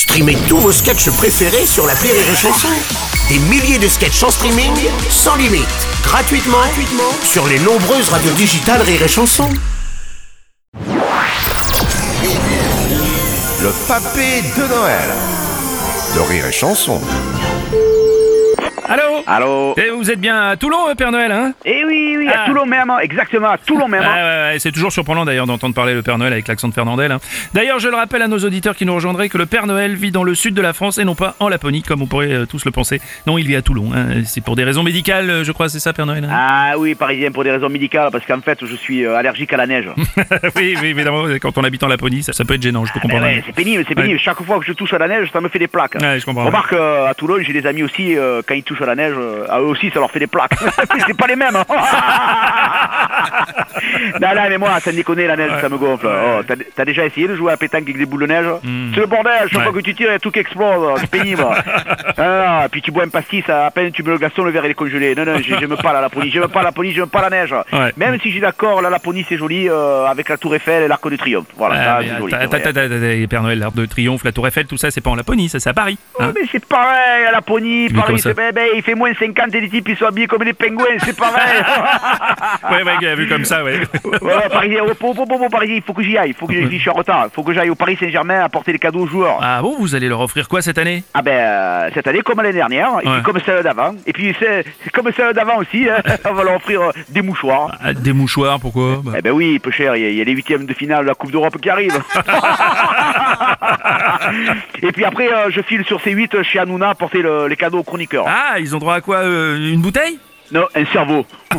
Streamez tous vos sketchs préférés sur la Rire et Chanson. Des milliers de sketchs en streaming, sans limite, gratuitement, gratuitement sur les nombreuses radios digitales Rire et Chanson. Le papé de Noël. De rire et chanson. Allô Allô Eh, Vous êtes bien à Toulon, euh, Père Noël, hein Eh oui, oui, à Ah. Toulon même, exactement, à Toulon même. Ah, ouais, ouais, C'est toujours surprenant d'ailleurs d'entendre parler le Père Noël avec l'accent de Fernandel. hein. D'ailleurs, je le rappelle à nos auditeurs qui nous rejoindraient que le Père Noël vit dans le sud de la France et non pas en Laponie, comme on pourrait euh, tous le penser. Non, il vit à Toulon. hein. C'est pour des raisons médicales, euh, je crois, c'est ça, Père Noël hein? Ah oui, parisien pour des raisons médicales, parce qu'en fait, je suis euh, allergique à la neige. Oui, oui, évidemment, quand on habite en Laponie, ça, ça peut être gênant, je peux Eh comprendre. ouais, c'est pénible, c'est pénible. Chaque fois que je touche à la neige, ça me fait des plaques. Ouais, je comprends, Remarque, euh, à Toulon, j'ai des amis aussi, euh, quand ils touchent à la neige, euh, à eux aussi, ça leur fait des plaques. c'est pas les mêmes. hein. non, non, mais moi, ça me déconne, la neige, ça me gonfle. Oh, t'as, t'as déjà essayé de jouer à la pétanque avec des boules de neige? C'est le bordel, chaque Ouais. fois que tu tires, il y a tout qui explose, c'est pénible. Ah, puis tu bois un pastis, à peine tu mets le glaçon, le verre il est congelé. Non, non, j'ai- j'aime pas la Laponie, j'aime pas la Laponie, j'aime pas la neige. Ouais. Même si j'ai d'accord, la Laponie c'est joli, euh, avec la tour Eiffel et l'arc de triomphe. Voilà, c'est joli. Père Noël, l'Arc de Triomphe, la Tour Eiffel, tout ça, c'est pas en Laponie, ça c'est à Paris. Hein? mais c'est pareil, à Laponie, Paris, ben, il fait moins 50 et les types ils sont habillés comme des pingouins, c'est pareil. ouais, ouais, vu comme ça, ouais. voilà, Parisien, oh, oh, oh, Parisien, il faut que j'y aille, il faut que j'y je suis en retard, il faut que j'aille au Paris Saint-Germain apporter les cadeaux aux joueurs. Ah bon, vous allez leur offrir quoi cette année? Ah ben, euh, cette année comme l'année dernière, et Ouais. puis comme celle d'avant, et puis c'est comme celle d'avant aussi, hein, on va leur offrir euh, des mouchoirs. Ah, Des mouchoirs, pourquoi? Bah, Eh ben oui, peu cher, il y, a- il y a les huitièmes de finale de la Coupe d'Europe qui arrivent. et puis après, euh, je file sur C8 chez Hanouna apporter le- les cadeaux aux chroniqueurs. Ah, ils ont droit à quoi Une bouteille? Non, un cerveau.